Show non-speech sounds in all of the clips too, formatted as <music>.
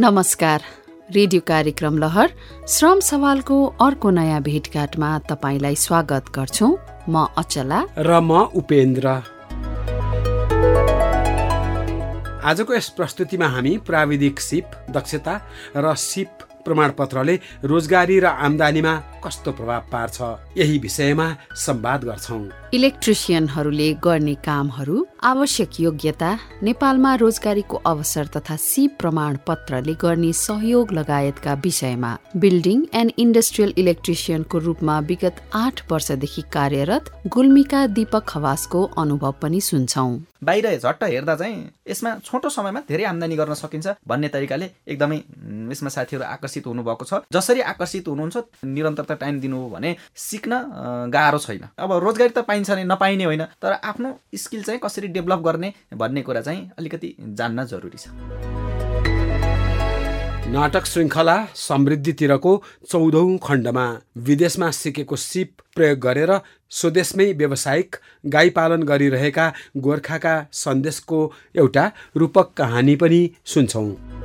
नमस्कार। रेडियो कार्यक्रम लहर श्रम सवालको अर्को नयाँ भेटघाटमा तपाईँलाई स्वागत गर्छौ। म अचला। र म उपेन्द्र। आजको यस प्रस्तुतिमा हामी प्राविधिक सिप दक्षता र सिप प्रमाणपत्रले रोजगारी र आम्दानीमा कस्तो प्रभाव पार्छ यही विषयमा संवाद गर्छौँ। इलेक्ट्रिसियनहरूले गर्ने कामहरू आवश्यक योग्यता नेपालमा रोजगारीको अवसर तथा सी प्रमाण पत्रले गर्ने सहयोग लगायतका विषयमा बिल्डिङ एन्ड इन्डस्ट्रियल इलेक्ट्रिसियनको रूपमा विगत आठ वर्षदेखि कार्यरत गुल्मीका दीपक खवासको अनुभव पनि सुन्छौ। बाहिर झट्ट हेर्दा चाहिँ यसमा छोटो समयमा धेरै आम्दानी गर्न सकिन्छ भन्ने तरिकाले एकदमै यसमा साथीहरू आकर्षित हुनुभएको छ। जसरी आकर्षित हुनुहुन्छ निरन्तरता टाइम दिनु हो भने सिक्न गाह्रो छैन। अब रोजगारी त पाइन्छ। नै नपाइने होइन। तर आफ्नो स्किल चाहिँ कसरी डेभलप गर्ने भन्ने कुरा चाहिँ अलिकति जान्न जरुरी छ। नाटक श्रृङ्खला समृद्धितिरको चौधौँ खण्डमा विदेशमा सिकेको सिप प्रयोग गरेर स्वदेशमै व्यावसायिक गाई पालन गरिरहेका गोर्खाका सन्देशको एउटा रूपक कहानी पनि सुन्छौँ।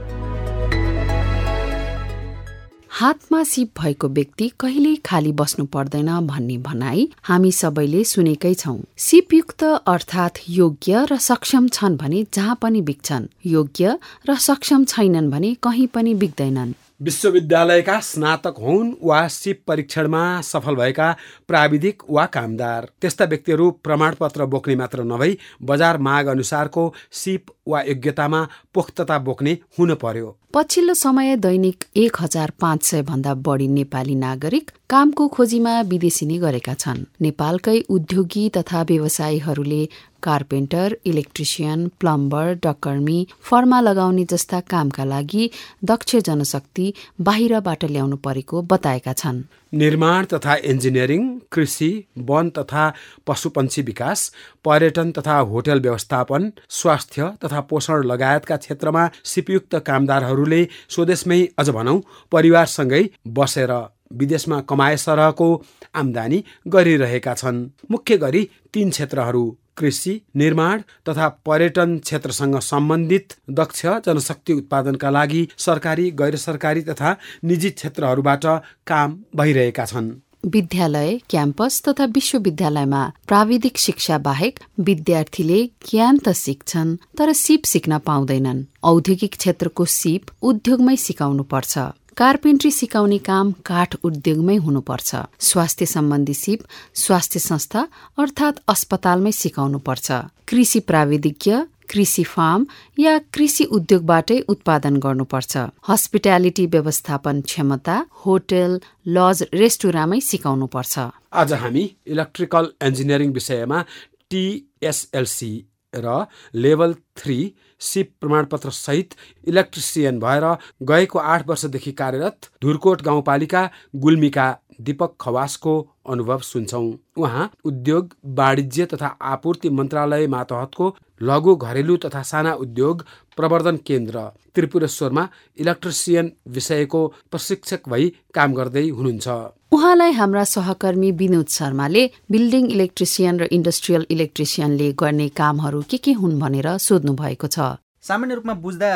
हातमा सिप भएको व्यक्ति कहिल्यै खाली बस्नु पर्दैन भन्ने भनाई हामी सबैले सुनेकै छौँ। सिपयुक्त अर्थात् योग्य र सक्षम छन् भने जहाँ पनि बिक्छन् योग्य र सक्षम छैनन् भने कहीँ पनि बिक्दैनन्। विश्वविद्यालयका स्नातक हुन् वा सिप परीक्षणमा सफल भएका प्राविधिक वा कामदार। त्यस्ता व्यक्तिहरू प्रमाणपत्र बोक्ने मात्र नभई बजार माग अनुसारको सिप वा योग्यतामा पोख्तता बोक्ने हुन पर्यो। पछिल्लो समय दैनिक एक हजार पाँच सय भन्दा बढी नेपाली नागरिक कामको खोजीमा विदेशी नै गरेका छन्। नेपालकै उद्योगी तथा व्यवसायीहरूले कार्पेन्टर इलेक्ट्रिसियन प्लम्बर डकर्मी फर्मा लगाउने जस्ता कामका लागि दक्ष जनशक्ति बाहिरबाट ल्याउनु परेको बताएका छन्। निर्माण तथा इन्जिनियरिङ कृषि वन तथा पशुपन्छी विकास पर्यटन तथा होटल व्यवस्थापन स्वास्थ्य तथा पोषण लगायतका क्षेत्रमा सिपयुक्त कामदारहरूले स्वदेशमै अझ भनौँ परिवारसँगै बसेर विदेशमा कमाए सरहको आम्दानी गरिरहेका छन्। मुख्य गरी तीन क्षेत्रहरू कृषि निर्माण तथा पर्यटन क्षेत्रसँग सम्बन्धित दक्ष जनशक्ति उत्पादनका लागि सरकारी गैर सरकारी तथा निजी क्षेत्रहरूबाट काम भइरहेका छन्। विद्यालय क्याम्पस तथा विश्वविद्यालयमा प्राविधिक शिक्षा बाहेक विद्यार्थीले ज्ञान त सिक्छन् तर सिप सिक्न पाउँदैनन्। औद्योगिक क्षेत्रको सिप उद्योगमै सिकाउनु पर्छ कार्पेन्ट्री सिकाउने काम काठ उद्योगमै हुनुपर्छ। स्वास्थ्य सम्बन्धी सिप स्वास्थ्य संस्था अर्थात् अस्पतालमै सिकाउनु पर्छ कृषि प्राविधिज्ञ कृषि फार्म या कृषि उद्योगबाटै उत्पादन गर्नुपर्छ। हस्पिटालिटी व्यवस्थापन क्षमता होटल लज रेस्टुराँमै सिकाउनुपर्छ। आज हामी इलेक्ट्रिकल इन्जिनियरिङ विषयमा टिएसएलसी र लेभल थ्री सिप प्रमाणपत्र सहित इलेक्ट्रिसियन भएर गएको आठ वर्षदेखि कार्यरत धुरकोट गाउँपालिका गुल्मीका दीपक खवासको अनुभव सुन्छौँ। उहाँ उद्योग वाणिज्य तथा आपूर्ति मन्त्रालय मातहतको लघु घरेलु तथा साना उद्योग प्रवर्धन केन्द्र त्रिपुरेश्वरमा इलेक्ट्रिसियन विषयको प्रशिक्षक भई काम गर्दै हुनुहुन्छ। उहाँलाई हाम्रा सहकर्मी विनोद शर्माले बिल्डिङ इलेक्ट्रिसियन र इन्डस्ट्रियल इलेक्ट्रिसियनले गर्ने कामहरू के के हुन् भनेर सोध्नु भएको छ। सामान्य रूपमा बुझ्दा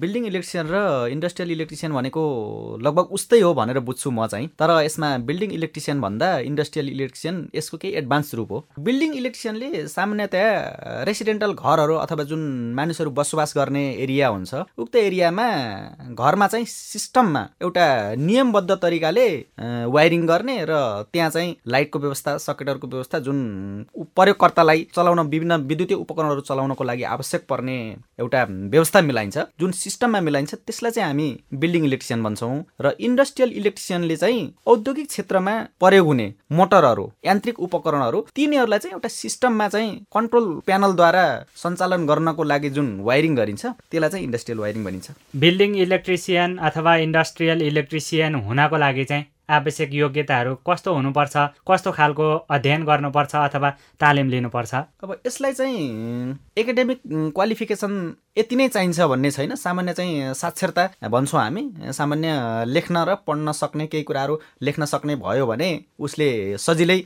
बिल्डिङ इलेक्ट्रिसियन र इन्डस्ट्रियल इलेक्ट्रिसियन भनेको लगभग उस्तै हो भनेर बुझ्छु म चाहिँ। तर यसमा बिल्डिङ इलेक्ट्रिसियन भन्दा इन्डस्ट्रियल इलेक्ट्रिसियन यसको केही एडभान्स रूप हो। बिल्डिङ इलेक्ट्रिसियनले सामान्यतया रेसिडेन्टल घरहरू अथवा जुन मानिसहरू बसोबास गर्ने एरिया हुन्छ उक्त एरियामा घरमा चाहिँ सिस्टममा एउटा नियमबद्ध तरिकाले वायरिङ गर्ने र त्यहाँ चाहिँ लाइटको व्यवस्था सकेटरको व्यवस्था जुन प्रयोगकर्तालाई चलाउन विभिन्न विद्युतीय उपकरणहरू चलाउनको लागि आवश्यक पर्ने एउटा व्यवस्था मिलाइन्छ। जुन सिस्टममा मिलाइन्छ त्यसलाई चाहिँ हामी बिल्डिङ इलेक्ट्रिसियन भन्छौँ र इन्डस्ट्रियल इलेक्ट्रिसियनले चाहिँ औद्योगिक क्षेत्रमा प्रयोग हुने मोटरहरू यान्त्रिक उपकरणहरू तिनीहरूलाई चाहिँ एउटा सिस्टममा चाहिँ कन्ट्रोल प्यानलद्वारा सञ्चालन गर्नको लागि जुन वायरिङ गरिन्छ त्यसलाई चाहिँ इन्डस्ट्रियल वायरिङ भनिन्छ। बिल्डिङ इलेक्ट्रिसियन अथवा इन्डस्ट्रियल इलेक्ट्रिसियन हुनको लागि चाहिँ आवश्यक योग्यताहरू कस्तो हुनुपर्छ कस्तो खालको अध्ययन गर्नुपर्छ अथवा तालिम लिनुपर्छ? अब यसलाई चाहिँ एकाडेमिक क्वालिफिकेसन यति नै चाहिन्छ भन्ने छैन। सामान्य चाहिँ साक्षरता भन्छौँ हामी। सामान्य लेख्न र पढ्न सक्ने केही कुराहरू लेख्न सक्ने भयो भने उसले सजिलै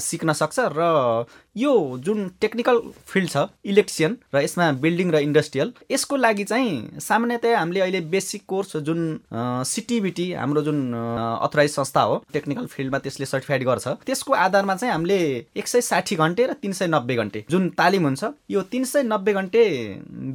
सिक्न सक्छ र यो जुन टेक्निकल फिल्ड छ इलेक्ट्रिसियन र यसमा बिल्डिङ र इन्डस्ट्रियल यसको लागि चाहिँ सामान्यतया हामीले अहिले बेसिक कोर्स जुन सिटिबिटी हाम्रो जुन अथराइज संस्था हो टेक्निकल फिल्डमा त्यसले सर्टिफाइड गर्छ। त्यसको आधारमा चाहिँ हामीले एक सय साठी घन्टे र तिन सय नब्बे घन्टे जुन तालिम हुन्छ यो तिन सय नब्बे घन्टे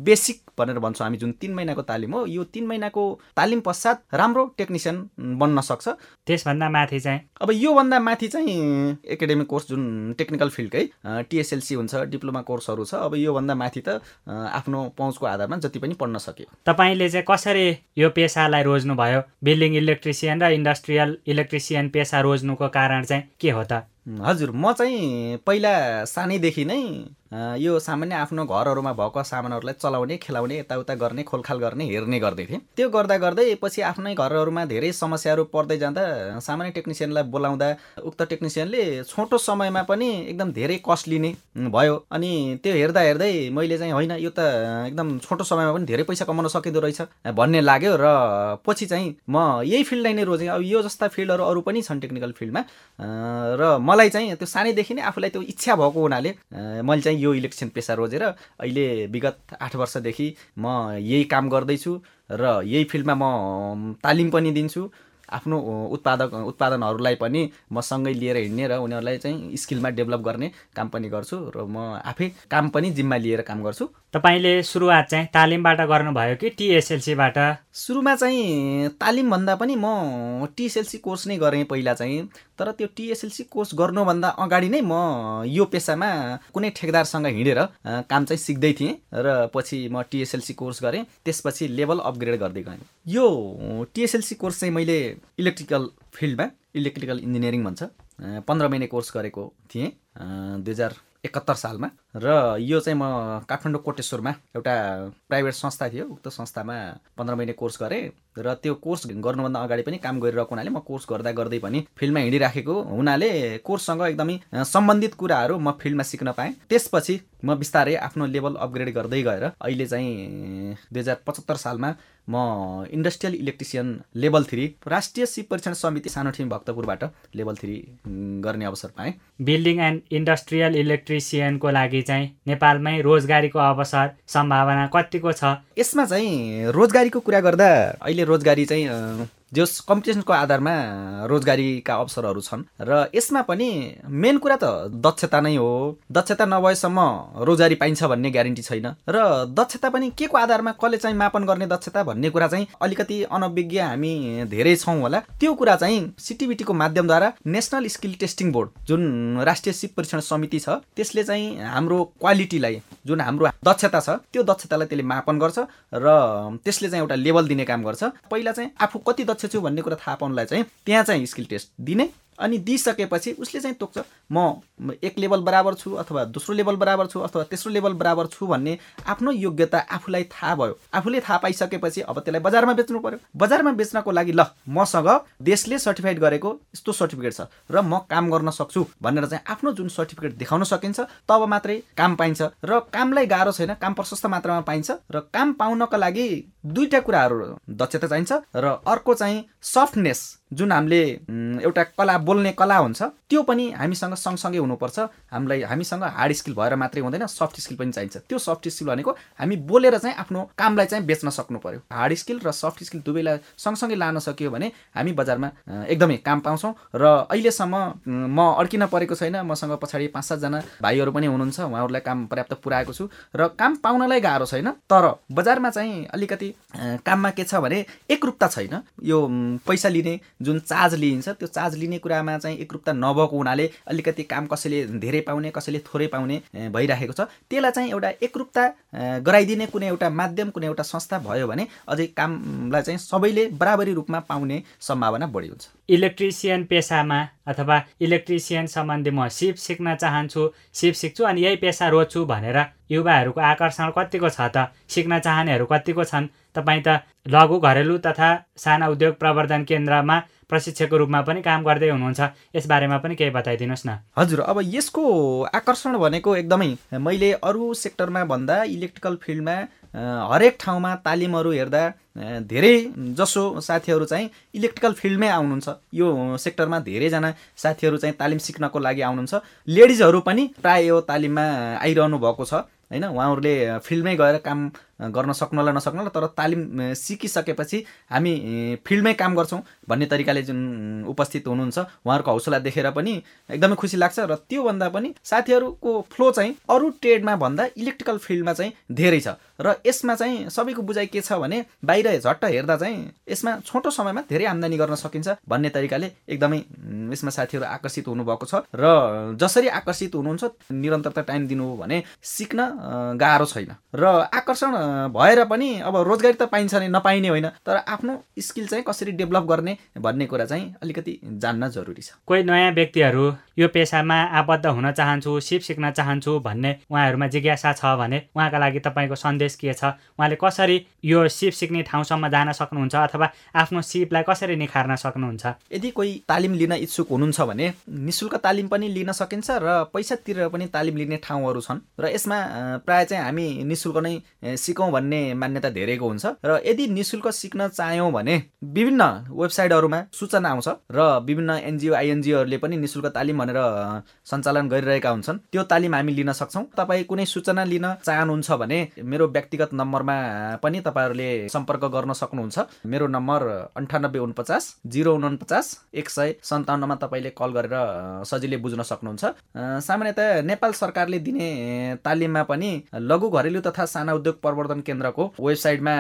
बेसिक भनेर भन्छौँ हामी जुन तिन महिनाको तालिम हो। यो तिन महिनाको तालिम पश्चात राम्रो टेक्निसियन बन्न सक्छ। त्यसभन्दा माथि चाहिँ? अब योभन्दा माथि चाहिँ एकाडेमिक कोर्स जुन टेक्निकल फिल्डकै टिएसएलसी हुन्छ डिप्लोमा कोर्सहरू छ। अब योभन्दा माथि त आफ्नो पहुँचको आधारमा जति पनि पढ्न सक्यो। तपाईँले चाहिँ कसरी यो पेसालाई रोज्नुभयो? बिल्डिङ इलेक्ट्रिसियन र इन्डस्ट्रियल इलेक्ट्रिसियन पेसा रोज्नुको कारण चाहिँ के हो त? हजुर म चाहिँ पहिला सानैदेखि नै यो सामान्य आफ्नो घरहरूमा भएको सामानहरूलाई चलाउने खेलाउने यताउता गर्ने खोलखाल गर्ने हेर्ने गर्दै थिएँ। त्यो गर्दा गर्दै पछि आफ्नै घरहरूमा धेरै समस्याहरू पर्दै जाँदा सामान्य टेक्निसियनलाई बोलाउँदा उक्त टेक्निसियनले छोटो समयमा पनि एकदम धेरै कस्ट लिने भयो। अनि त्यो हेर्दा हेर्दै मैले चाहिँ होइन यो त एकदम छोटो समयमा पनि धेरै पैसा कमाउन सकिँदो रहेछ भन्ने लाग्यो र पछि चाहिँ म यही फिल्डलाई नै रोजेँ। अब यो जस्ता फिल्डहरू अरू पनि छन् टेक्निकल फिल्डमा र मलाई चाहिँ त्यो सानैदेखि नै आफूलाई त्यो इच्छा भएको हुनाले मैले चाहिँ यो इलेक्ट्रिसियन पेसा रोजेर अहिले विगत आठ वर्षदेखि म यही काम गर्दैछु र यही फिल्डमा म तालिम पनि दिन्छु। आफ्नो उत्पादक उत्पादनहरूलाई पनि म सँगै लिएर हिँड्ने र उनीहरूलाई चाहिँ स्किलमा डेभलप गर्ने काम पनि गर्छु र म आफै काम पनि जिम्मा लिएर काम गर्छु। तपाईँले सुरुवात चाहिँ तालिमबाट गर्नुभयो कि टिएसएलसीबाट? सुरुमा चाहिँ तालिमभन्दा पनि म टिएसएलसी कोर्स नै गरेँ पहिला चाहिँ। तर त्यो टिएसएलसी कोर्स गर्नुभन्दा अगाडि नै म यो पेसामा कुनै ठेकदारसँग हिँडेर काम चाहिँ सिक्दै थिएँ र पछि म टिएसएलसी कोर्स गरेँ। त्यसपछि लेभल अपग्रेड गर्दै गएँ। यो टिएसएलसी कोर्स चाहिँ मैले इलेक्ट्रिकल फिल्डमा इलेक्ट्रिकल इन्जिनियरिङ भन्छ पन्ध्र महिने कोर्स गरेको थिएँ दुई हजार एकहत्तर सालमा। र यो चाहिँ म काठमाडौँ कोटेश्वरमा एउटा प्राइभेट संस्था थियो उक्त संस्थामा पन्ध्र महिने कोर्स गरेँ। र त्यो कोर्स गर्नुभन्दा अगाडि पनि काम गरिरहेको हुनाले म कोर्स गर्दा गर्दै पनि फिल्डमा हिँडिराखेको हुनाले कोर्ससँग एकदमै सम्बन्धित कुराहरू म फिल्डमा सिक्न पाएँ। त्यसपछि म बिस्तारै आफ्नो लेभल अपग्रेड गर्दै गएर अहिले चाहिँ दुई हजार पचहत्तर सालमा म इन्डस्ट्रियल इलेक्ट्रिसियन लेभल थ्री राष्ट्रिय सिप परीक्षण समिति सानोठिम भक्तपुरबाट लेभल थ्री गर्ने अवसर पाएँ। बिल्डिङ एन्ड इन्डस्ट्रियल इलेक्ट्रिसियनको लागि चाहिँ नेपालमै रोजगारीको अवसर सम्भावना कतिको छ? यसमा चाहिँ रोजगारीको कुरा गर्दा अहिले रोजगारी चाहिँ जस कम्पिटिसनको आधारमा रोजगारीका अवसरहरू छन् र यसमा पनि मेन कुरा त दक्षता नै हो। दक्षता नभएसम्म रोजगारी पाइन्छ भन्ने ग्यारेन्टी छैन र दक्षता पनि के को आधारमा कसले चाहिँ मापन गर्ने दक्षता भन्ने कुरा चाहिँ अलिकति अनभिज्ञ हामी धेरै छौँ होला। त्यो कुरा चाहिँ सिटिबिटीको माध्यमद्वारा नेसनल स्किल टेस्टिङ बोर्ड जुन राष्ट्रिय सिप परीक्षण समिति छ त्यसले चाहिँ हाम्रो क्वालिटीलाई जुन हाम्रो दक्षता छ त्यो दक्षतालाई त्यसले मापन गर्छ र त्यसले चाहिँ एउटा लेभल दिने काम गर्छ। पहिला चाहिँ आफू कति दक्ष छु भन्ने कुरा थाहा पाउनलाई चाहिँ त्यहाँ चाहिँ स्किल टेस्ट दिने अनि दिइसकेपछि उसले चाहिँ तोक्छ म एक लेभल बराबर छु अथवा दोस्रो लेभल बराबर छु अथवा तेस्रो लेभल बराबर छु भन्ने आफ्नो योग्यता आफूलाई थाहा भयो। आफूले थाहा पाइसकेपछि अब त्यसलाई बजारमा बेच्नु पर्यो। बजारमा बेच्नको लागि ल मसँग देशले सर्टिफाइड गरेको यस्तो सर्टिफिकेट छ र म काम गर्न सक्छु भनेर चाहिँ आफ्नो जुन सर्टिफिकेट देखाउन सकिन्छ तब मात्रै काम पाइन्छ र कामलाई गाह्रो छैन काम प्रशस्त मात्रामा पाइन्छ र काम पाउनको लागि दुईवटा कुराहरू दक्षता चाहिन्छ र अर्को चाहिँ सफ्टनेस जुन हामीले एउटा कला बोल्ने कला हुन्छ त्यो पनि हामीसँग सँगसँगै हुनुपर्छ। हामीलाई हामीसँग हार्ड स्किल भएर मात्रै हुँदैन सफ्ट स्किल पनि चाहिन्छ। त्यो सफ्ट स्किल भनेको हामी बोलेर चाहिँ आफ्नो कामलाई चाहिँ बेच्न सक्नु पर्यो। हार्ड स्किल र सफ्ट स्किल दुवैलाई सँगसँगै लान सकियो भने हामी बजारमा एकदमै काम पाउँछौँ। र अहिलेसम्म म अड्किन परेको छैन। मसँग पछाडि पाँच सातजना भाइहरू पनि हुनुहुन्छ। उहाँहरूलाई काम पर्याप्त पुऱ्याएको छु। र काम पाउनलाई गाह्रो छैन। तर बजारमा चाहिँ अलिकति काममा के छ भने एकरूपता छैन। यो पैसा लिने जुन चार्ज लिइन्छ त्यो चार्ज लिने कुरामा चाहिँ एकरूपता नभएको हुनाले अलिकति काम कसैले धेरै पाउने कसैले थोरै पाउने भइराखेको छ। त्यसलाई चाहिँ एउटा एकरूपता गराइदिने कुनै एउटा माध्यम कुनै एउटा संस्था भयो भने अझै कामलाई चाहिँ सबैले बराबरी रूपमा पाउने सम्भावना बढी हुन्छ। इलेक्ट्रिसियन पेसामा अथवा इलेक्ट्रिसियन सम्बन्धी म सिप सिक्न चाहन्छु सिप सिक्छु अनि यही पेसा रोज्छु भनेर युवाहरूको आकर्षण कतिको छ त? सिक्न चाहनेहरू कतिको छन्? तपाईँ त लघु घरेलु तथा साना उद्योग प्रवर्धन केन्द्रमा प्रशिक्षकको रूपमा पनि काम गर्दै हुनुहुन्छ। यसबारेमा पनि केही बताइदिनुहोस् न। हजुर अब यसको आकर्षण भनेको एकदमै मैले अरू सेक्टरमा भन्दा इलेक्ट्रिकल फिल्डमा हरेक ठाउँमा तालिमहरू हेर्दा धेरै जसो साथीहरू चाहिँ इलेक्ट्रिकल फिल्डमै आउनुहुन्छ। यो सेक्टरमा धेरैजना साथीहरू चाहिँ तालिम सिक्नको लागि आउनुहुन्छ। लेडिजहरू पनि प्रायः यो तालिममा आइरहनु भएको छ। होइन? उहाँहरूले फिल्डमै गएर काम गर्न सक्नुला नसक्नुला तर तालिम सिकिसकेपछि हामी फिल्डमै काम गर्छौँ भन्ने तरिकाले जुन उपस्थित हुनुहुन्छ उहाँहरूको हौसला देखेर पनि एकदमै खुसी लाग्छ र त्योभन्दा पनि साथीहरूको फ्लो चाहिँ अरू ट्रेडमा भन्दा इलेक्ट्रिकल फिल्डमा चाहिँ धेरै छ र यसमा चाहिँ सबैको बुझाइ के छ भने बाहिर झट्ट हेर्दा चाहिँ यसमा छोटो समयमा धेरै आम्दानी गर्न सकिन्छ भन्ने तरिकाले एकदमै यसमा साथीहरू आकर्षित हुनुभएको छ र जसरी आकर्षित हुनुहुन्छ निरन्तरता टाइम दिनु हो भने सिक्न गाह्रो छैन र आकर्षण भएर पनि अब रोजगारी त पाइन्छ नै नपाइने होइन। तर आफ्नो स्किल चाहिँ कसरी डेभलप गर्ने भन्ने कुरा चाहिँ अलिकति जान्न जरुरी छ। कोही नयाँ व्यक्तिहरू यो पेसामा आबद्ध हुन चाहन्छु सिप सिक्न चाहन्छु भन्ने उहाँहरूमा जिज्ञासा छ भने उहाँका लागि तपाईँको सन्देश के छ? उहाँले कसरी यो सिप सिक्ने ठाउँसम्म जान सक्नुहुन्छ अथवा आफ्नो सिपलाई कसरी निखार्न सक्नुहुन्छ? यदि कोही तालिम लिन इच्छुक हुनुहुन्छ भने निशुल्क तालिम पनि लिन सकिन्छ र पैसा तिरेर पनि तालिम लिने ठाउँहरू छन्। र यसमा प्रायः चाहिँ हामी निशुल्क नै सिकौँ भन्ने मान्यता धेरैको हुन्छ र यदि निशुल्क सिक्न चाह्यौँ भने विभिन्न वेबसाइटहरूमा सूचना आउँछ र विभिन्न एनजिओ आइएनजिओहरूले पनि निशुल्क तालिम भनेर सञ्चालन गरिरहेका हुन्छन्। त्यो तालिम हामी लिन सक्छौँ। तपाईँ कुनै सूचना लिन चाहनुहुन्छ भने मेरो व्यक्तिगत नम्बरमा पनि तपाईँहरूले सम्पर्क गर्न सक्नुहुन्छ। मेरो नम्बर अन्ठानब्बे उनपचास जिरो उनपचास एक सय सन्ताउन्नमा तपाईँले कल गरेर सजिलै बुझ्न सक्नुहुन्छ। सामान्यतया नेपाल सरकारले दिने तालिममा पनि लघु घरेलु तथा साना उद्योग प्रवर्धन केन्द्रको वेबसाइटमा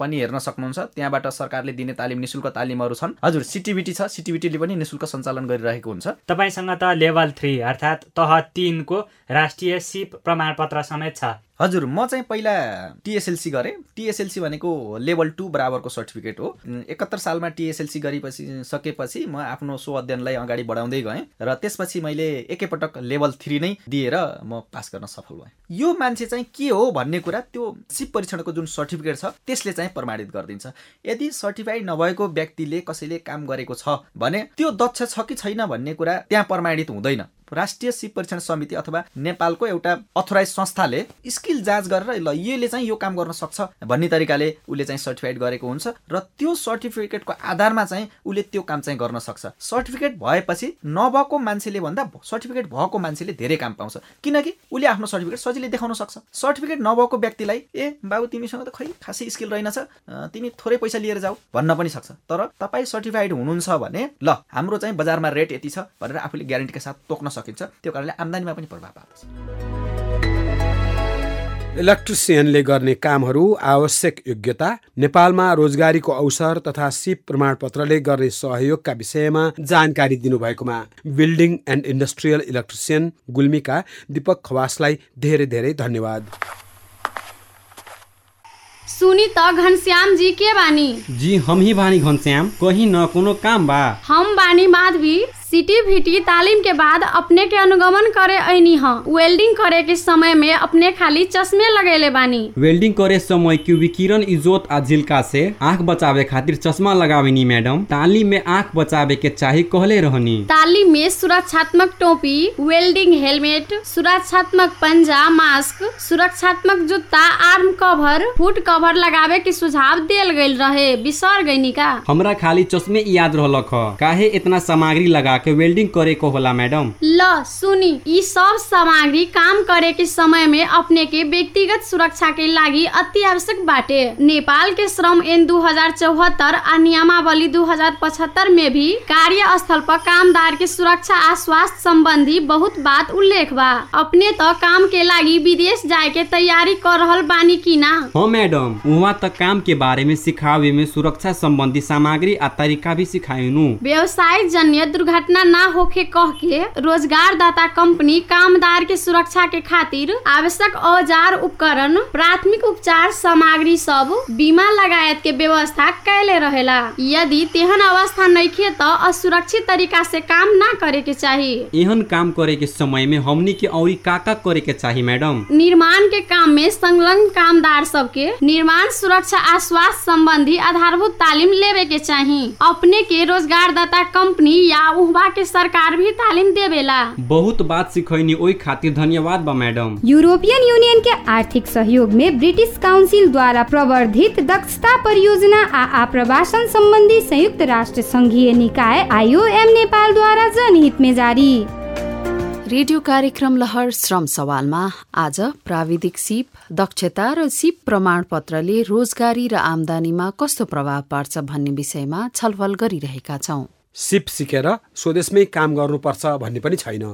पनि हेर्न सक्नुहुन्छ। त्यहाँबाट सरकारले दिने तालिम निशुल्क तालिमहरू छन्। हजुर सिटिबिटी छ। सिटिबिटीले पनि निशुल्क सञ्चालन गरिरहेको हुन्छ। तपाईँसँग त लेभल थ्री अर्थात् तह तिनको राष्ट्रिय सिप प्रमाणपत्र समेत छ। हजुर म चाहिँ पहिला टिएसएलसी गरेँ। टिएसएलसी भनेको लेभल टू बराबरको सर्टिफिकेट हो। एकहत्तर सालमा टिएसएलसी गरेपछि सकेपछि म आफ्नो सो अध्ययनलाई अगाडि बढाउँदै गएँ र त्यसपछि मैले एकैपटक लेभल थ्री नै दिएर म पास गर्न सफल भएँ। यो मान्छे चाहिँ के हो भन्ने कुरा त्यो सिप परीक्षणको जुन सर्टिफिकेट छ त्यसले चाहिँ प्रमाणित गरिदिन्छ। यदि सर्टिफाइड नभएको व्यक्तिले कसैले काम गरेको छ भने त्यो दक्ष छ कि छैन भन्ने कुरा त्यहाँ प्रमाणित हुँदैन। राष्ट्रिय सिप परीक्षण समिति अथवा नेपालको एउटा अथोराइज संस्थाले स्किल जाँच गरेर ल यसले चाहिँ यो काम गर्न सक्छ भन्ने तरिकाले उसले चाहिँ सर्टिफाइड गरेको हुन्छ र त्यो सर्टिफिकेटको आधारमा चाहिँ उसले त्यो काम चाहिँ गर्न सक्छ। सर्टिफिकेट भएपछि नभएको मान्छेले भन्दा सर्टिफिकेट भएको मान्छेले धेरै काम पाउँछ। किनकि उसले आफ्नो सर्टिफिकेट सजिलै देखाउन सक्छ। सर्टिफिकेट नभएको व्यक्तिलाई ए बाबु तिमीसँग त खै खासै स्किल रहेनछ। तिमी थोरै पैसा लिएर जाऊ भन्न पनि सक्छ। तर तपाईँ सर्टिफाइड हुनुहुन्छ भने ल हाम्रो चाहिँ बजारमा रेट यति छ भनेर आफूले ग्यारेन्टीका साथ तोक्न सकिन्छ त्यो कारणले आम्दानीमा पनि प्रभाव पार्दछ। इलेक्ट्रिसियनले गर्ने कामहरू आवश्यक योग्यता नेपालमा रोजगारीको अवसर तथा सिप प्रमाणपत्रले गर्ने सहयोगका विषयमा जानकारी दिनुभएकोमा बिल्डिङ एन्ड इन्डस्ट्रियल इलेक्ट्रिसियन गुल्मीका दीपक खवासलाई धेरै धेरै धन्यवाद। सुनी त घनश्याम जी के बानी? जी हम ही बानी घनश्याम। कहीं न कोनो काम बा। हम बानी माधवी। सिटी भिटी तालीम के बाद अपने के अनुगमन करे ऐनी ह। वेल्डिंग करे के समय में अपने खाली चश्मे लगेले बानी। वेल्डिंग करे समय क्यूबी किरण इजोत आ झिल्का से आँख बचावे खातिर चश्मा लगावेनी मैडम। तालीम में आँख बचावे के चाही कहले रहनी। तालीम में सुरक्षात्मक टोपी वेल्डिंग हेलमेट सुरक्षात्मक पंजा मास्क सुरक्षात्मक जुत्ता आर्म कवर फुट कवर लगावे के सुझाव देल गईल रहे। बिसर गईनी का? हमरा खाली चश्मे याद रहलक काहे इतना सामग्री लगा के वेल्डिंग करे को होला मैडम ल सुनी यी सब सामग्री काम करे के समय में अपने के व्यक्तिगत सुरक्षा के लागि अति आवश्यक बाटे। नेपाल के श्रम ऐन दू हजार चौहत्तर आ नियमावली दू हजार पचहत्तर में भी कार्य स्थल पर कामदार के सुरक्षा आ स्वास्थ्य संबंधी बहुत बात उल्लेख बा। अपने तो काम के लागि विदेश जाए के तैयारी कर रहल बानी की ना? हाँ मैडम वहाँ तक काम के बारे में सिखावे में सुरक्षा संबंधी सामग्री आ तरीका भी सिखाएनु। व्यवसाय जन्य दुर्घटना ना होखे कह के रोजगार दाता कंपनी कामदार के सुरक्षा के खातिर आवश्यक औजार उपकरण प्राथमिक उपचार सामग्री सब बीमा लगायत के व्यवस्था कैले रहेला। यदि तेहन अवस्था नइखे त असुरक्षित तरीका से काम ना करे के चाही। एहन काम करे के समय में हमनी के औरी का का करे के चाही मैडम? निर्माण के काम में संलग्न कामदार सबके निर्माण सुरक्षा आ स्वास्थ्य संबंधी आधारभूत तालीम लेवे के चाही। अपने के रोजगार दाता कंपनी या वहाँ के सरकार भी तालीम देवेला। बहुत बात सिखैनी ओहि खातिर धन्यवाद बा मैडम। यूरोपियन यूनियन के आर्थिक सहयोग में ब्रिटिश काउंसिल द्वारा प्रवर्धित दक्षता परियोजना आ आप्रवासन संबंधी संयुक्त राष्ट्र संघीय निकाय आईओएम नेपाल द्वारा जनहित में जारी। रेडियो कार्यक्रम लहर श्रम सवालमा आज प्राविधिक सिप दक्षता र सिप प्रमाणपत्रले रोजगारी र आमदानीमा कस्तो प्रभाव पार्छ भन्ने विषयमा छलफल गरिरहेका छौं। सिप सिकेर स्वदेशमै काम गर्नुपर्छ भन्ने पनि छैन।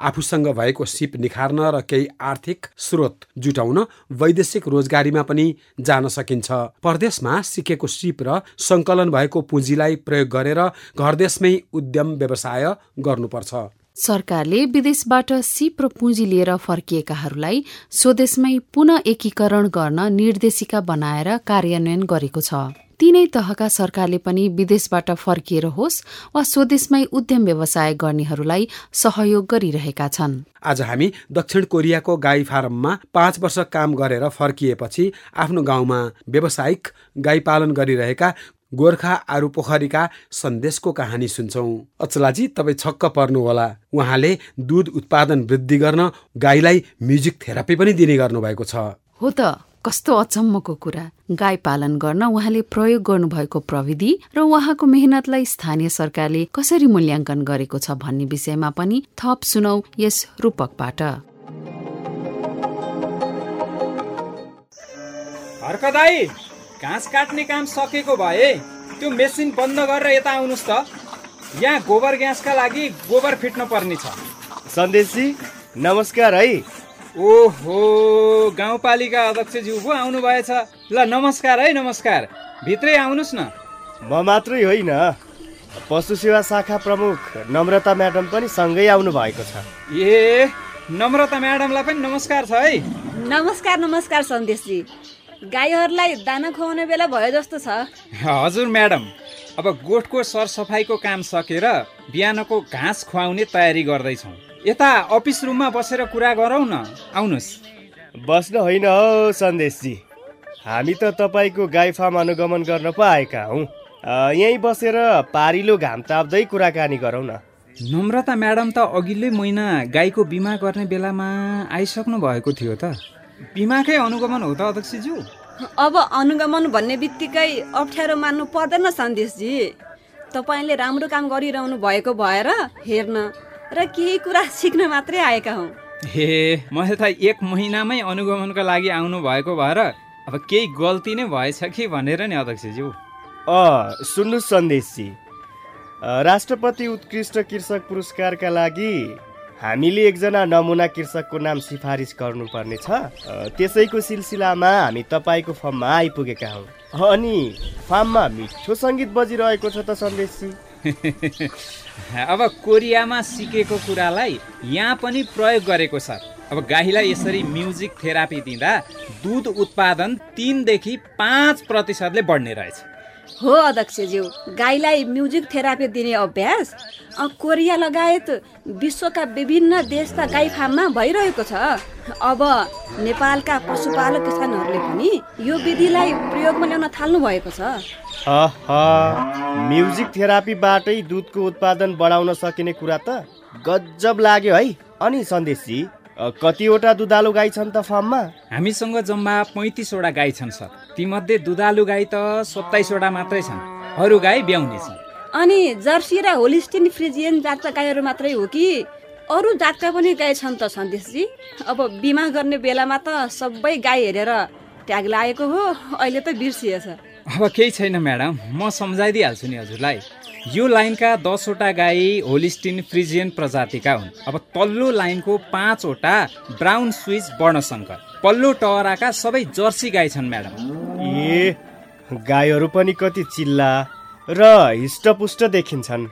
आफूसँग भएको सिप निखार्न र केही आर्थिक स्रोत जुटाउन वैदेशिक रोजगारीमा पनि जान सकिन्छ। परदेशमा सिकेको सिप र सङ्कलन भएको पुँजीलाई प्रयोग गरेर घरदेशमै उद्यम व्यवसाय गर्नुपर्छ। सरकारले विदेशबाट सिप र पुँजी लिएर फर्किएकाहरूलाई स्वदेशमै पुनः एकीकरण गर्न निर्देशिका बनाएर कार्यान्वयन गरेको छ। तीनै तहका सरकारले पनि विदेशबाट फर्किएर होस् वा स्वदेशमै उद्यम व्यवसाय गर्नेहरूलाई सहयोग गरिरहेका छन्। आज हामी दक्षिण कोरियाको गाई फारममा पाँच वर्ष काम गरेर फर्किएपछि आफ्नो गाउँमा व्यावसायिक गाई पालन गरिरहेका गोर्खा आरु पोखरीका सन्देशको कहानी सुन्छौँ। अचलाजी तपाईँ छक्क पर्नुहोला। उहाँले दुध उत्पादन वृद्धि गर्न गाईलाई म्युजिक थेरापी पनि दिने गर्नुभएको छ। हो त कस्तो अचम्मको कुरा। गाई पालन गर्न उहाँले प्रयोग गर्नुभएको प्रविधि र उहाँको मेहनतलाई स्थानीय सरकारले कसरी मूल्याङ्कन गरेको छ भन्ने विषयमा पनि थप सुनौ यस रूपकबाट। हर्कदाई! घाँस काट्ने काम सकेको भए त्यो मेसिन बन्द गरेर यता आउनुहोस् त। यहाँ गोबर ग्यासका लागि गोबर फिट्न पर्ने छ। सन्देशजी नमस्कार है। ओहो गाउँपालिका अध्यक्षज्यू पो आउनु भएछ। ल नमस्कार है नमस्कार। भित्रै आउनुहोस् न। म मात्रै होइन। पशु सेवा शाखा प्रमुख नम्रता म्याडम पनि सँगै आउनु भएको छ। ए नम्रता म्याडमलाई पनि नमस्कार छ है। नमस्कार नमस्कार सन्देशजी। गाईहरूलाई दाना खुवाउने बेला भयो जस्तो छ। हजुर म्याडम। अब गोठको सरसफाइको काम सकेर बिहानको घाँस खुवाउने तयारी गर्दैछौँ। यता अफिस रुममा बसेर कुरा गरौँ न। आउनुहोस्। बस्न होइन हौ सन्देशजी। हामी त तपाईँको गाई फार्म अनुगमन गर्न पो आएका हौँ यहीँ बसेर पारिलो घाम ताप्दै कुराकानी गरौँ न। नम्रता म्याडम त अघिल्लै महिना गाईको बिमा गर्ने बेलामा आइसक्नु भएको थियो त। बिमाकै अनुगमन हो त अध्यक्षज्यू। अब अनुगमन भन्ने बित्तिकै अप्ठ्यारो मान्नु पर्दैन सन्देशजी। तपाईँले राम्रो काम गरिरहनु भएको भएर हेर्न र केही कुरा सिक्न मात्रै आएका हौँ। हे मैले त एक महिनामै अनुगमनको लागि आउनु भएको भएर अब केही गल्ती नै भएछ कि भनेर नि अध्यक्षज्यू। अ सुन्नुहोस् सन्देशजी। राष्ट्रपति उत्कृष्ट कृषक पुरस्कारका लागि हामीले एकजना नमुना कृषकको नाम सिफारिस गर्नुपर्ने छ। त्यसैको सिलसिलामा हामी तपाईँको फर्ममा आइपुगेका हौँ। अनि फार्ममा मिठो सङ्गीत बजिरहेको छ त सन्देशजी। <laughs> अब कोरियामा सिकेको कुरालाई यहाँ पनि प्रयोग गरेको छ। अब गाईलाई यसरी म्युजिक थेरापी दिँदा दुध उत्पादन तिनदेखि पाँच प्रतिशतले बढ्ने रहेछ। हो अध्यक्षज्यू। गाईलाई म्युजिक थेरापी दिने अभ्यास अ, कोरिया लगायत विश्वका विभिन्न देशका गाई फार्ममा भइरहेको छ। अब नेपालका पशुपालक किसानहरूले पनि यो विधिलाई प्रयोगमा ल्याउन थाल्नु भएको छ म्युजिक थेरापीबाटै दुधको उत्पादन बढाउन सकिने कुरा त गजब लाग्यो है। अनि सन्देशजी कतिवटा दुधालु गाई छन् त फार्ममा? हामीसँग जम्मा पैँतिसवटा गाई छन् सर। तीमध्ये दुधालु गाई त सत्ताइसवटा मात्रै छन्। अरू गाई ब्याउने छन्। अनि जर्सी र होलिस्टिन फ्रिजियन जातका गाईहरू मात्रै हो कि? अरू जातका पनि गाई छन् त सन्देशजी। अब बिमा गर्ने बेलामा त सबै गाई हेरेर ट्याग लागेको हो। अहिले त बिर्सिएछ। अब केही छैन म्याडम म सम्झाइदिइहाल्छु नि हजुरलाई। यो लाइनका दसवटा गाई होलिस्टिन फ्रिजियन प्रजातिका हुन्। अब तल्लो लाइनको पाँचवटा ब्राउन स्विच वर्णशङ्कर। पल्लो टहराका सबै जर्सी गाई छन् म्याडम। ए गाईहरू पनि कति चिल्ला र हिष्टपुष्ट देखिन्छन्।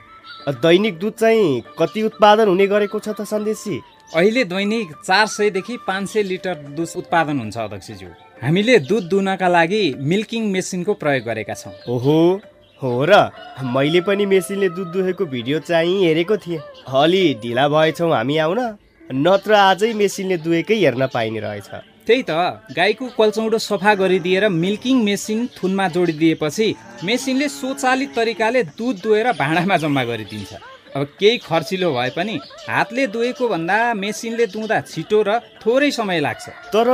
दैनिक दुध चाहिँ कति उत्पादन हुने गरेको छ त सन्देशजी अहिले दैनिक चार सयदेखि पाँच सय लिटर दुध उत्पादन हुन्छ अध्यक्षज्यू। हामीले दुध दुहुनका लागि मिल्किङ मेसिनको प्रयोग गरेका छौँ। ओहो हो र मैले पनि मेसिनले दुध दुहेको भिडियो चाहिँ हेरेको थिएँ। अलि ढिला भएछौँ हामी आउन। नत्र आजै मेसिनले दुहेकै हेर्न पाइने रहेछ। त्यही त गाईको कल्चौडो सफा गरिदिएर मिल्किङ मेसिन थुनमा जोडिदिएपछि मेसिनले स्वचालित तरिकाले दुध दुहेर भाँडामा जम्मा गरिदिन्छ। अब केही खर्चिलो भए पनि हातले दुहेको भन्दा मेसिनले दुहुँदा छिटो र थोरै समय लाग्छ। तर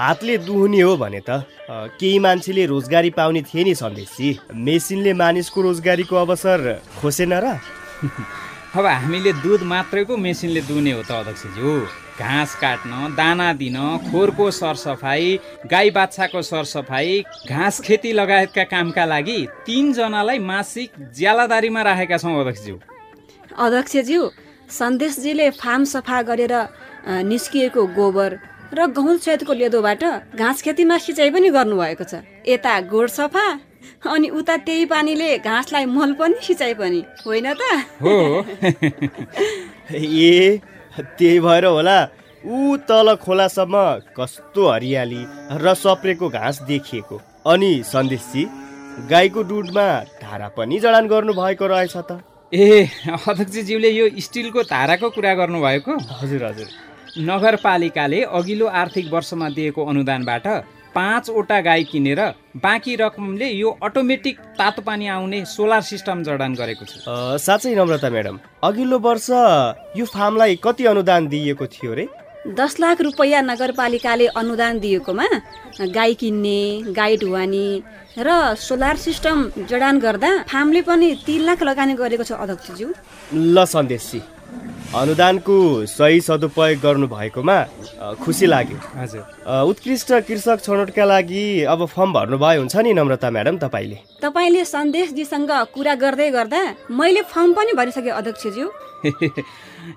हातले दुहुने हो भने त केही मान्छेले रोजगारी पाउने थिए नि सन्देशजी मेसिनले मानिसको रोजगारीको अवसर खोसेन र? <laughs> अब हामीले दुध मात्रैको मेसिनले दुहुने हो त अध्यक्षज्यू घाँस काट्न दाना दिन खोरको सरसफाइ गाई बाछाको सरसफाइ घाँस खेती लगायतका कामका लागि तिनजनालाई मासिक ज्यालादारीमा राखेका छौँ अध्यक्षज्यू अध्यक्षज्यू सन्देशजीले फार्म सफा गरेर निस्किएको गोबर र गहुँ सहितको लेदोबाट घाँस खेतीमा सिँचाइ पनि गर्नुभएको छ। यता गोड सफा अनि उता त्यही पानीले घाँसलाई मल पनि सिँचाइ पनि। होइन त? हो। ए त्यही भएर होला। ऊ तल खोलासम्म कस्तो हरियाली र सप्रेको घाँस देखिएको। अनि सन्देशजी गाईको दुधमा धारा पनि जडान गर्नुभएको रहेछ त। ए अध्यक्षज्यूले यो स्टिलको धाराको कुरा गर्नुभएको? हजुर हजुर। नगरपालिकाले अघिल्लो आर्थिक वर्षमा दिएको अनुदानबाट पाँचवटा गाई किनेर बाँकी रकमले यो अटोमेटिक तातो पानी आउने सोलर सिस्टम जडान गरेको छु। अ, साँच्चै नम्रता म्याडम अघिल्लो वर्ष यो फार्मलाई कति अनुदान दिइएको थियो रे? दस लाख रुपैयाँ नगरपालिकाले अनुदान दिएकोमा गाई किन्ने गाई ढुवानी र सोलर सिस्टम जडान गर्दा फार्मले पनि तिन लाख लगानी गरेको छ अध्यक्षज्यू। ल सन्देशजी। अनुदानको सही सदुपयोग गर्नुभएकोमा खुसी लाग्यो। हजुर। उत्कृष्ट कृषक छनौटका लागि अब फर्म भर्नुभयो हुन्छ नि नम्रता म्याडम तपाईँले? तपाईँले सन्देशजीसँग कुरा गर्दै गर्दा मैले फर्म पनि भरिसकेँ अध्यक्षज्यू। <laughs>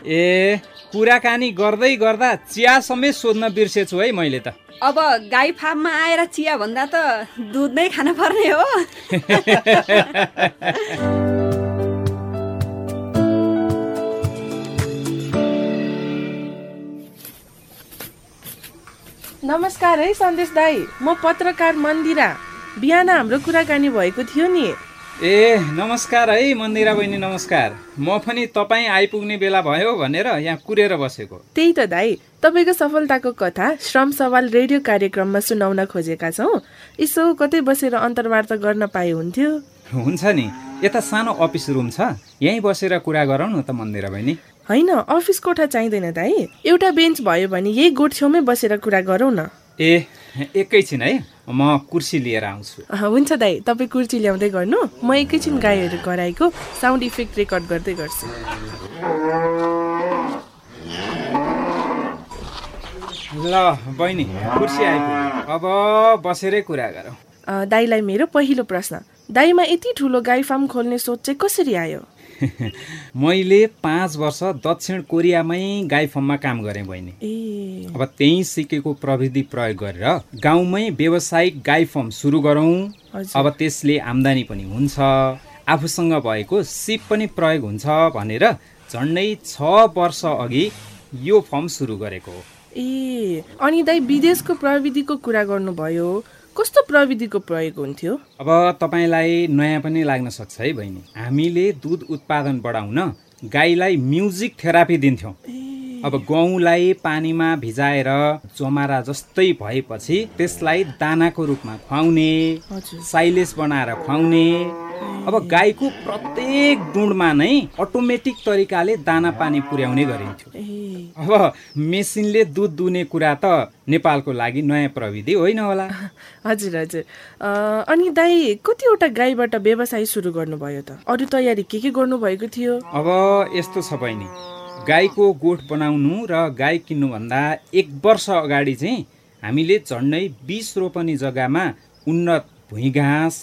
ए कुराकानी गर्दै गर्दा चिया समेत सोध्न बिर्सेछु है मैले त। अब गाई फार्ममा आएर चिया भन्दा त दुध नै खान पर्ने हो। <laughs> नमस्कार है सन्देश दाई। म पत्रकार मन्दिरा। बिहान हाम्रो कुराकानी भएको थियो नि। ए नमस्कार है मन्दिरा बहिनी नमस्कार। म पनि तपाईँ आइपुग्ने बेला भयो भनेर यहाँ कुरेर बसेको। त्यही त दाई तपाईँको सफलताको कथा श्रम सवाल रेडियो कार्यक्रममा सुनाउन खोजेका छौँ। यसो कतै बसेर अन्तर्वार्ता गर्न पाए हुन्थ्यो। हुन्छ नि यता सानो अफिस रुम छ। यहीँ बसेर कुरा गरौँ न त मन्दिरा बहिनी। होइन अफिस कोठा चाहिँदैन दाई एउटा बेन्च भयो भने यही गोठ छेउमै बसेर कुरा गरौँ न। ए एकैछिन है म कुर्सी लिएर आउँछु। हुन्छ दाई तपाईँ कुर्ची ल्याउँदै गर्नु। म एकैछिन गाईहरू गराएको साउन्ड इफेक्ट रेकर्ड गर्दै गर्छु। ल बहिनी कुर्सी आइपुग्यो अब बसेरै कुरा गरौँ। दाईलाई मेरो पहिलो प्रश्न। दाईमा यति ठुलो गाई फार्म खोल्ने सोच चाहिँ कसरी आयो? <laughs> मैले पाँच वर्ष दक्षिण कोरियामै गाई फर्ममा काम गरेँ बहिनी। ए। अब त्यहीँ सिकेको प्रविधि प्रयोग गरेर गाउँमै व्यावसायिक गाई फर्म सुरु गरौँ। अब त्यसले आम्दानी पनि हुन्छ आफूसँग भएको सिप पनि प्रयोग हुन्छ भनेर झन्डै छ वर्ष अघि यो फर्म सुरु गरेको हो। ए अनि दाई विदेशको प्रविधिको कुरा गर्नुभयो। कस्तो प्रविधिको प्रयोग हुन्थ्यो? अब तपाईँलाई नयाँ पनि लाग्न सक्छ है बहिनी। हामीले दुध उत्पादन बढाउन गाईलाई म्युजिक थेरापी दिन्थ्यौँ। अब गहुँलाई पानीमा भिजाएर जमारा जस्तै भएपछि त्यसलाई दानाको रूपमा खुवाउने साइलेस बनाएर खुवाउने अब गाईको प्रत्येक डुँडमा नै अटोमेटिक तरिकाले दाना पानी पुर्याउने गरिन्थ्यो। अब मेसिनले दुध दुने कुरा त नेपालको लागि नयाँ प्रविधि होइन होला। <laughs> हजुर हजुर। अनि दाई कतिवटा गाईबाट व्यवसाय सुरु गर्नुभयो त? अरू तयारी के के गर्नुभएको थियो? अब यस्तो छ बहिनी गाईको गोठ बनाउनु र गाई किन्नुभन्दा एक वर्ष अगाडि चाहिँ हामीले झन्डै बिस रोपनी जग्गामा उन्नत भुइँ घाँस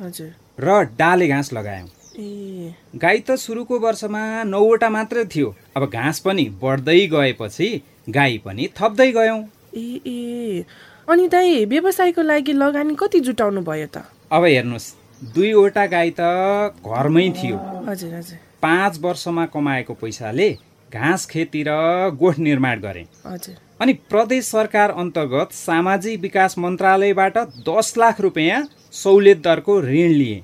हजुर। र डाले घाँस लगायौँ। ए। गाई त सुरुको वर्षमा नौवटा मात्रै थियो। अब घाँस पनि बढ्दै गएपछि गाई पनि थप्दै गयौँ। ए ए। अनि दाई व्यवसायको लागि लगानी कति जुटाउनु भयो त? अब हेर्नुहोस् दुईवटा गाई त घरमै थियो। हजुर हजुर। पाँच वर्षमा कमाएको पैसाले घाँस खेती र गोठ निर्माण गरेँ। हजुर। अनि प्रदेश सरकार अन्तर्गत सामाजिक विकास मन्त्रालयबाट दस लाख रुपियाँ सहुलियत दरको ऋण लिए।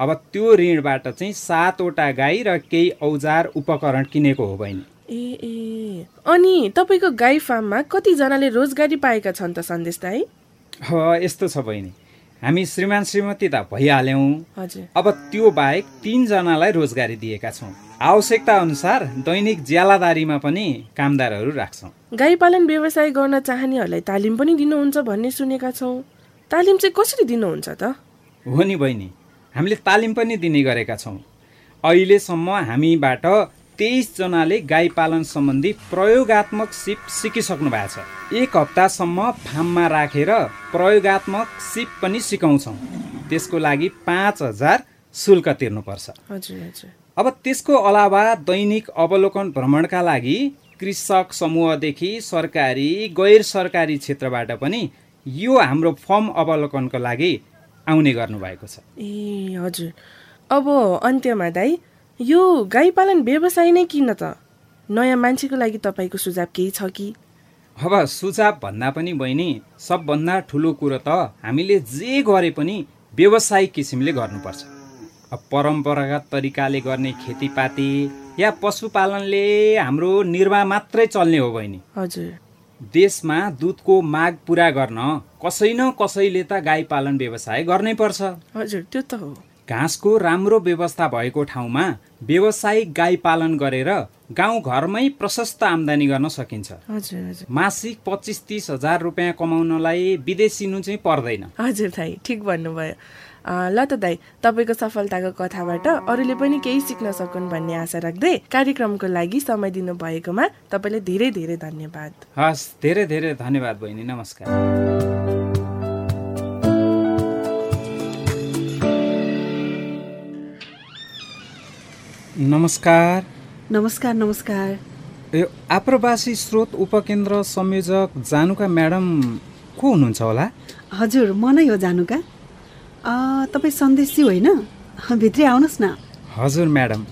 अब त्यो ऋणबाट चाहिँ सातवटा गाई र केही औजार उपकरण किनेको हो बहिनी। ए ए। अनि तपाईँको गाई फार्ममा कतिजनाले रोजगारी पाएका छन् त सन्देश दाई? यस्तो छ बहिनी। हामी श्रीमान श्रीमती त भइहाल्यौँ। अब त्यो बाहेक तिनजनालाई रोजगारी दिएका छौँ। आवश्यकता अनुसार दैनिक ज्यालादारीमा पनि कामदारहरू राख्छौँ। गाई पालन व्यवसाय गर्न चाहनेहरूलाई तालिम पनि दिनुहुन्छ भन्ने सुनेका छौँ। तालिम चाहिँ कसरी दिनुहुन्छ त? हो नि बहिनी हामीले तालिम पनि दिने गरेका छौँ। अहिलेसम्म हामीबाट तेइसजनाले गाई पालन सम्बन्धी प्रयोगात्मक सिप सिकिसक्नु भएको छ। एक हप्तासम्म फार्ममा राखेर प्रयोगात्मक सिप पनि सिकाउँछौँ। त्यसको लागि पाँच हजार शुल्क तिर्नुपर्छ। हजुर हजुर। अब त्यसको अलावा दैनिक अवलोकन भ्रमणका लागि कृषक समूहदेखि सरकारी गैर सरकारी क्षेत्रबाट पनि यो हाम्रो फर्म अवलोकनको लागि आउने गर्नुभएको छ। ए हजुर। अब अन्त्यमा दाई यो गाई पालन व्यवसाय नै किन त? नयाँ मान्छेको लागि तपाईँको सुझाव केही छ कि? अब सुझाव भन्दा पनि बहिनी सबभन्दा ठुलो कुरो त हामीले जे गरे पनि व्यावसायिक किसिमले गर्नुपर्छ। अब परम्परागत तरिकाले गर्ने खेतीपाती या पशुपालनले हाम्रो निर्वाह मात्रै चल्ने हो बहिनी। हजुर। देशमा दुधको माग पुरा गर्न कसै न कसैले त गाई पालन व्यवसाय गर्नै पर्छ। हजुर त्यो त हो। घाँसको राम्रो व्यवस्था भएको ठाउँमा व्यावसायिक गाई पालन गरेर गाउँ घरमै प्रशस्त आम्दानी गर्न सकिन्छ। हजुर मासिक पच्चिस तिस हजार रुपियाँ कमाउनलाई विदेशिनु चाहिँ पर्दैन। हजुर ठिक भन्नुभयो। ल त दाई तपाईँको सफलताको कथाबाट अरूले पनि केही सिक्न सकुन् भन्ने आशा राख्दै कार्यक्रमको लागि समय दिनुभएकोमा तपाईँलाई धेरै धेरै धन्यवाद। हस् धेरै धेरै धन्यवाद बहिनी नमस्कार। नमस्कार। नमस्कार नमस्कार। यो आप्रवासी स्रोत उपकेन्द्र संयोजक जानुका म्याडम को हुनुहुन्छ होला? हजुर म नै हो जानुका। तपाईँ सन्देशी होइन? भित्रै आउनुहोस् न। हजुर म्याडम।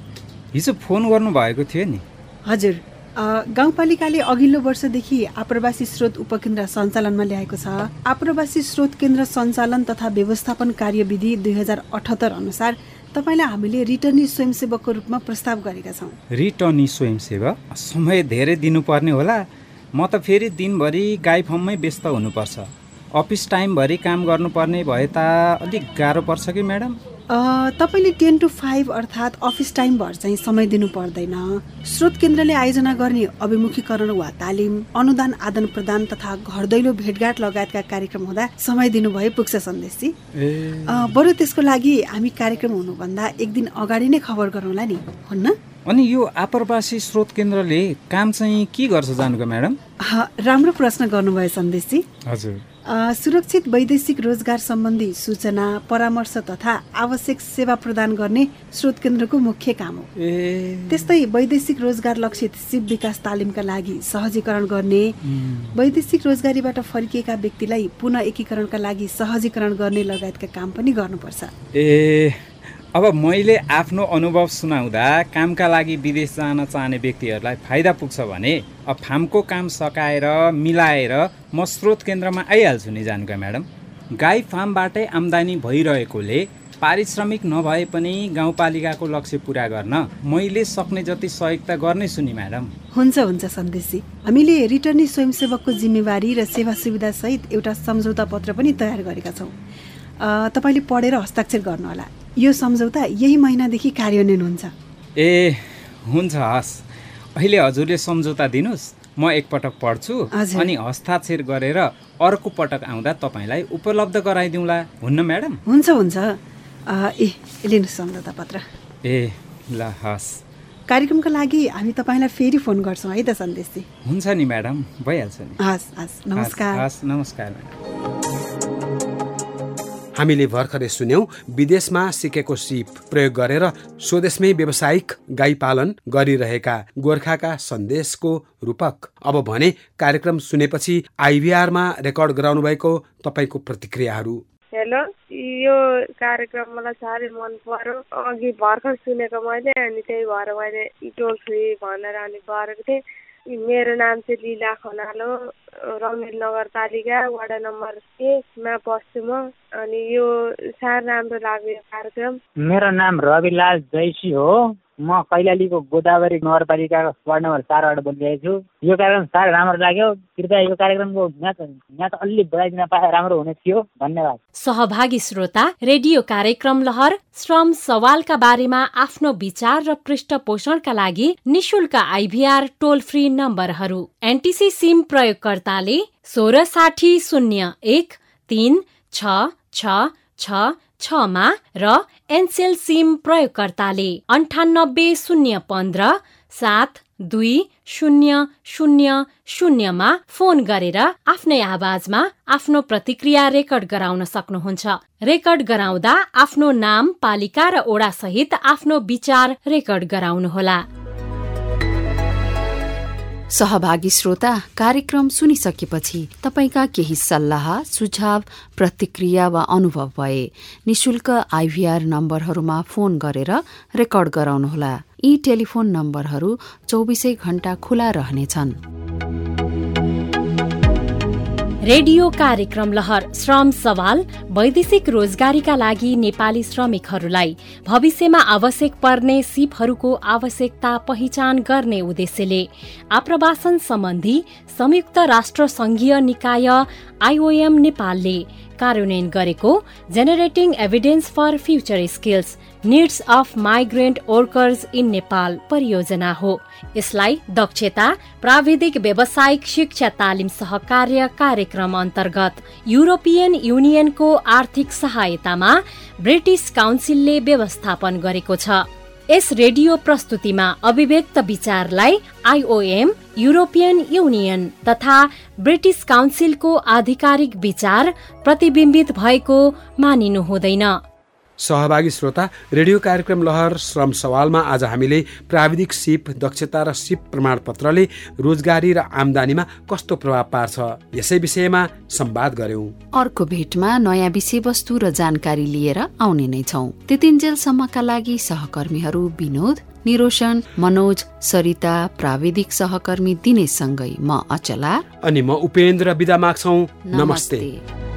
हिजो फोन गर्नुभएको थियो नि। हजुर। गाउँपालिकाले अघिल्लो वर्षदेखि आप्रवासी स्रोत उपकेन्द्र सञ्चालनमा ल्याएको छ। आप्रवासी स्रोत केन्द्र सञ्चालन तथा व्यवस्थापन कार्यविधि दुई हजार अठहत्तर अनुसार तपाईँलाई हामीले रिटर्नी स्वयंसेवकको रूपमा प्रस्ताव गरेका छौँ। रिटर्नी स्वयंसेवक? समय धेरै दिनुपर्ने होला। म त फेरि दिनभरि गाई फार्ममै व्यस्त हुनुपर्छ। अफिस टाइमभरि काम गर्नुपर्ने भए त अलिक गाह्रो पर्छ कि म्याडम? तपाईँले टेन टु फाइभ अर्थात् अफिस टाइमभर चाहिँ समय दिनु पर्दैन स्रोत केन्द्रले आयोजना गर्ने अभिमुखीकरण वा तालिम अनुदान आदान प्रदान तथा घर दैलो भेटघाट लगायतका कार्यक्रम हुँदा समय दिनुभए पुग्छ सन्देशजी बरु त्यसको लागि हामी कार्यक्रम हुनुभन्दा एक दिन अगाडि नै खबर गरौँला नि हुन्न? अनि यो आप्रवासी स्रोत केन्द्रले काम चाहिँ के गर्छ जानुको म्याडम? राम्रो प्रश्न गर्नुभयो सन्देशजी हजुर। सुरक्षित वैदेशिक रोजगार सम्बन्धी सूचना परामर्श तथा आवश्यक सेवा प्रदान गर्ने स्रोत केन्द्रको मुख्य काम हो। त्यस्तै वैदेशिक रोजगार लक्षित सिप विकास तालिमका लागि सहजीकरण गर्ने वैदेशिक रोजगारीबाट फर्किएका व्यक्तिलाई पुनः एकीकरणका लागि सहजीकरण गर्ने लगायतका काम पनि गर्नुपर्छ। ए। अब मैले आफ्नो अनुभव सुनाउँदा कामका लागि विदेश जान चाहने व्यक्तिहरूलाई फाइदा पुग्छ भने अब फार्मको काम सकाएर मिलाएर म स्रोत केन्द्रमा आइहाल्छु नि जानुका म्याडम। गाई फार्मबाटै आम्दानी भइरहेकोले पारिश्रमिक नभए पनि गाउँपालिकाको लक्ष्य पुरा गर्न मैले सक्ने जति सहयोग त गर्नेछु नि म्याडम। हुन्छ हुन्छ सन्देशजी। हामीले रिटर्नी स्वयंसेवकको जिम्मेवारी र सेवा सुविधा सहित एउटा सम्झौता पत्र पनि तयार गरेका छौँ। तपाईँले पढेर हस्ताक्षर गर्नुहोला। यो सम्झौता यही महिनादेखि कार्यान्वयन हुन्छ। ए हुन्छ हस्। अहिले हजुरले सम्झौता दिनुहोस्। म एकपटक पढ्छु। अनि हस्ताक्षर गरेर अर्को पटक आउँदा तपाईँलाई उपलब्ध गराइदिउँला। हुन्न म्याडम? हुन्छ हुन्छ। ए लिनुहोस् सम्झौता पत्र। ए ल हस्। कार्यक्रमको लागि हामी तपाईँलाई फेरि फोन गर्छौँ है त सन्देशजी हुन्छ नि म्याडम। भइहाल्छ नि। हस् हस्। नमस्कार। हस् नमस्कार म्याडम। हामीले भर्खरै सुन्यौं विदेशमा सिकेको सिप प्रयोग गरेर स्वदेशमै व्यावसायिक गाई पालन गरिरहेका गोर्खाका सन्देशको रूपक। अब भने कार्यक्रम सुनेपछि आइभीआरमा रेकर्ड गराउनु भएको तपाईँको प्रतिक्रियाहरू। हेलो यो कार्यक्रम मलाई साह्रै मन पर्यो। अघि भर्खर सुनेको मैले अनि त्यही भएर मैले टोल फ्री भनेर अनि गरेको थिएँ। मेरो नाम चाहिँ लिला खनाल हो। रमेल नगरपालिका वडा नम्बर एकमा बस्छु म। अनि यो साह्रै राम्रो लाग्यो कार्यक्रम। मेरो नाम रविलाल जैसी हो। म कैलालीको गोदावरी नगरपालिकाको वार्ड नम्बर चारबाट बोलिरहेको छु। यो कार्यक्रम साह्रै राम्रो लाग्यो। कृपया यो कार्यक्रमको म्याच म्याच अलि बढाइदिन पाए राम्रो हुने थियो। धन्यवाद। सहभागी श्रोता रेडियो कार्यक्रम लहर श्रम सवालका बारेमा आफ्नो विचार र पृष्ठपोषणका लागि निशुल्क आइभीआर टोल फ्री नम्बरहरू एनटिसी सिम प्रयोगकर्ताले सोह्र साठी शून्य एक तिन छ छ छ छमा र एनसेल सिम प्रयोगकर्ताले अन्ठानब्बे शून्य पन्ध्र सात दुई शून्य शून्य शून्यमा फोन गरेर आफ्नै आवाजमा आफ्नो प्रतिक्रिया रेकर्ड गराउन सक्नुहुन्छ। रेकर्ड गराउँदा आफ्नो नाम पालिका र ओडा सहित आफ्नो विचार रेकर्ड गराउनुहोला। सहभागी श्रोता कार्यक्रम सुनिसकेपछि तपाईँका केही सल्लाह सुझाव प्रतिक्रिया वा अनुभव भए निशुल्क आइभीआर नम्बरहरूमा फोन गरेर रेकर्ड गराउनुहोला। यी टेलिफोन नम्बरहरू चौबिसै घण्टा खुला रहनेछन्। रेडियो कार्यक्रम लहर श्रम सवाल वैदेशिक रोजगारीका लागि नेपाली श्रमिकहरूलाई। भविष्यमा आवश्यक पर्ने सिपहरूको आवश्यकता पहिचान गर्ने उद्देश्यले आप्रवासन सम्बन्धी संयुक्त राष्ट्र संघीय निकाय आइओएम नेपालले कार्यान्वयन गरेको generating evidence for future skills needs of migrant workers in Nepal परियोजना हो। यसलाई दक्षता प्राविधिक व्यावसायिक शिक्षा तालिम सहकार्य कार्यक्रम अन्तर्गत युरोपियन युनियनको आर्थिक सहायतामा ब्रिटिस काउन्सिलले व्यवस्थापन गरेको छ। यस रेडियो प्रस्तुतिमा अभिव्यक्त विचारलाई आइओएम युरोपियन युनियन तथा ब्रिटिस काउन्सिलको आधिकारिक विचार प्रतिबिम्बित भएको मानिनु हुँदैन। सहभागी श्रोता रेडियो कार्यक्रम लहर श्रम सवालमा आज हामीले प्राविधिक सिप दक्षता र सिप प्रमाणपत्रले रोजगारी र आमदानीमा कस्तो प्रभाव पार्छ यसै विषयमा संवाद गर्यौं अर्को भेटमा नयाँ विषयवस्तु र जानकारी लिएर आउने नै छौ। त्यतिन्जेलसम्मका लागि सहकर्मीहरू विनोद निरोशन मनोज सरिता प्राविधिक सहकर्मी दिनेशसँगै म अचला। अनि म उपेन्द्र विदा माग्छौ। नमस्ते, नमस्ते।